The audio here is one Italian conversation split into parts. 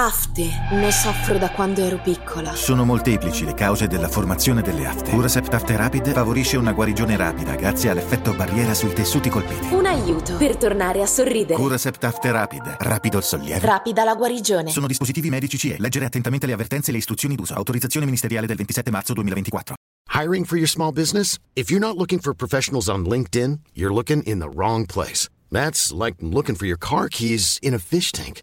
Afte, ne soffro da quando ero piccola. Sono molteplici le cause della formazione delle afte. Curasept Afte Rapid favorisce una guarigione rapida grazie all'effetto barriera sui tessuti colpiti. Un aiuto per tornare a sorridere. Curasept Afte Rapid, rapido il sollievo. Rapida la guarigione. Sono dispositivi medici CE. Leggere attentamente le avvertenze e le istruzioni d'uso. Autorizzazione ministeriale del 27 marzo 2024. Hiring for your small business? If you're not looking for professionals on LinkedIn, you're looking in the wrong place. That's like looking for your car keys in a fish tank.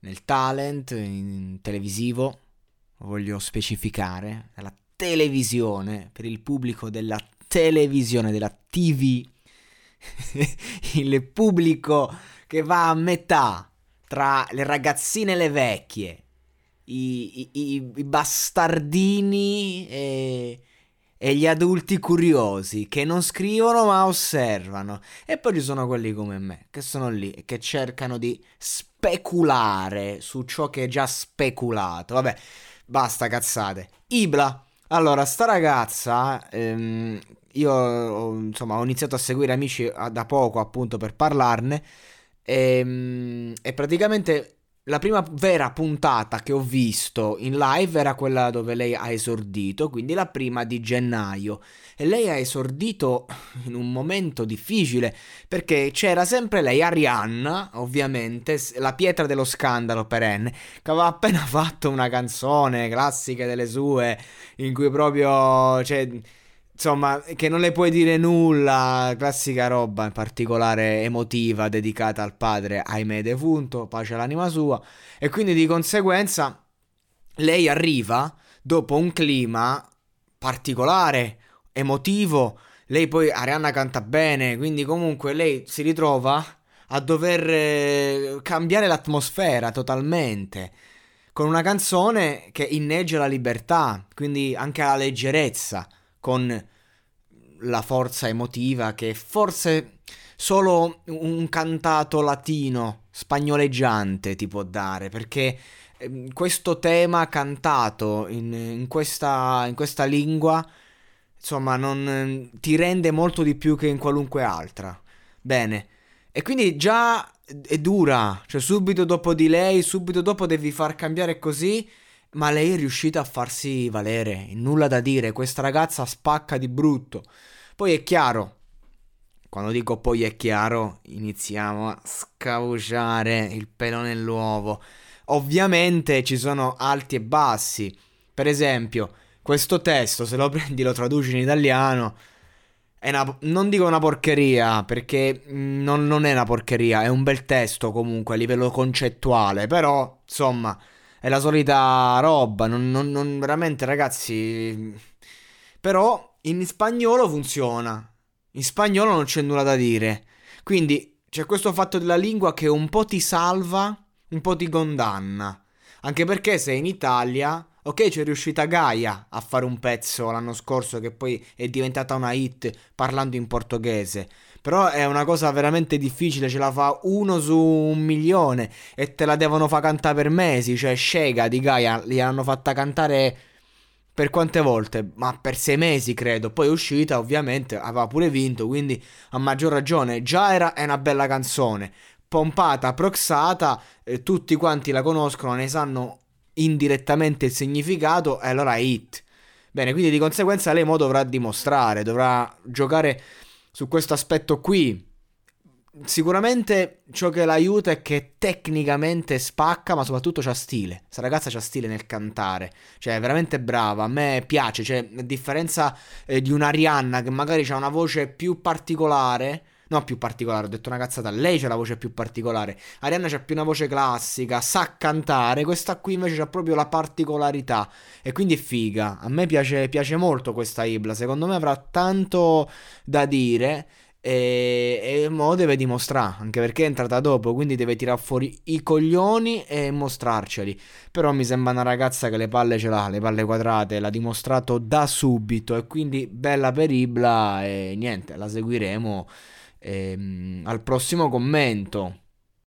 nel talent in televisivo, voglio specificare, nella televisione, per il pubblico della televisione, della TV, il pubblico che va a metà tra le ragazzine e le vecchie, i, i, i bastardini e, e gli adulti curiosi che non scrivono ma osservano. E poi ci sono quelli come me che sono lì e che cercano di speculare su ciò che è già speculato. Vabbè, basta cazzate. Ibla. Allora, sta ragazza, ehm, io insomma ho iniziato a seguire amici da poco appunto per parlarne e, ehm, e praticamente la prima vera puntata che ho visto in live era quella dove lei ha esordito, quindi la prima di gennaio. E lei ha esordito in un momento difficile perché c'era sempre lei, Arianna, ovviamente, la pietra dello scandalo perenne, che aveva appena fatto una canzone classica delle sue in cui proprio. Cioè, insomma, che non le puoi dire nulla, classica roba in particolare emotiva dedicata al padre, ahimè defunto, pace all'anima sua, e quindi di conseguenza lei arriva dopo un clima particolare, emotivo, lei poi Arianna canta bene, quindi comunque lei si ritrova a dover eh, cambiare l'atmosfera totalmente con una canzone che inneggia la libertà, quindi anche la leggerezza con la forza emotiva che forse solo un cantato latino spagnoleggiante ti può dare, perché ehm, questo tema cantato in, in, questa, in questa, lingua, insomma, non, ti rende molto di più che in qualunque altra. Bene, e quindi già è dura, cioè subito dopo di lei, subito dopo devi far cambiare così ma lei è riuscita a farsi valere, nulla da dire, questa ragazza spacca di brutto. Poi è chiaro, quando dico poi è chiaro, iniziamo a scavuciare il pelo nell'uovo. Ovviamente ci sono alti e bassi. Per esempio, questo testo, se lo prendi e lo traduci in italiano, è una, non dico una porcheria, perché non, non è una porcheria, è un bel testo comunque a livello concettuale, però, insomma è la solita roba, non, non, non veramente ragazzi... Però in spagnolo funziona, in spagnolo non c'è nulla da dire. Quindi c'è questo fatto della lingua che un po' ti salva, un po' ti condanna. Anche perché se in Italia, ok, c'è riuscita Gaia a fare un pezzo l'anno scorso che poi è diventata una hit parlando in portoghese. Però è una cosa veramente difficile, ce la fa uno su un milione e te la devono far cantare per mesi. Cioè, Shega di Gaia li hanno fatta cantare per quante volte? Ma per sei mesi credo. Poi è uscita, ovviamente, aveva pure vinto, quindi a maggior ragione. Già era una bella canzone. Pompata, proxata, eh, tutti quanti la conoscono, ne sanno indirettamente il significato e allora è hit. Bene, quindi di conseguenza lei mo dovrà dimostrare, dovrà giocare su questo aspetto qui. Sicuramente ciò che l'aiuta è che tecnicamente spacca, ma soprattutto c'ha stile. Questa ragazza c'ha stile nel cantare, cioè è veramente brava. A me piace, cioè, a differenza eh, di un'Arianna che magari ha una voce più particolare. No, più particolare, ho detto una cazzata. Lei c'ha la voce più particolare. Arianna c'ha più una voce classica, sa cantare. Questa qui invece c'ha proprio la particolarità. E quindi è figa. A me piace, piace molto questa Ibla. Secondo me avrà tanto da dire. e, e mo deve dimostrare, anche perché è entrata dopo, quindi deve tirare fuori i coglioni e mostrarceli. Però mi sembra una ragazza che le palle ce l'ha, le palle quadrate, l'ha dimostrato da subito e quindi bella per Ibla e niente, la seguiremo ehm, al prossimo commento.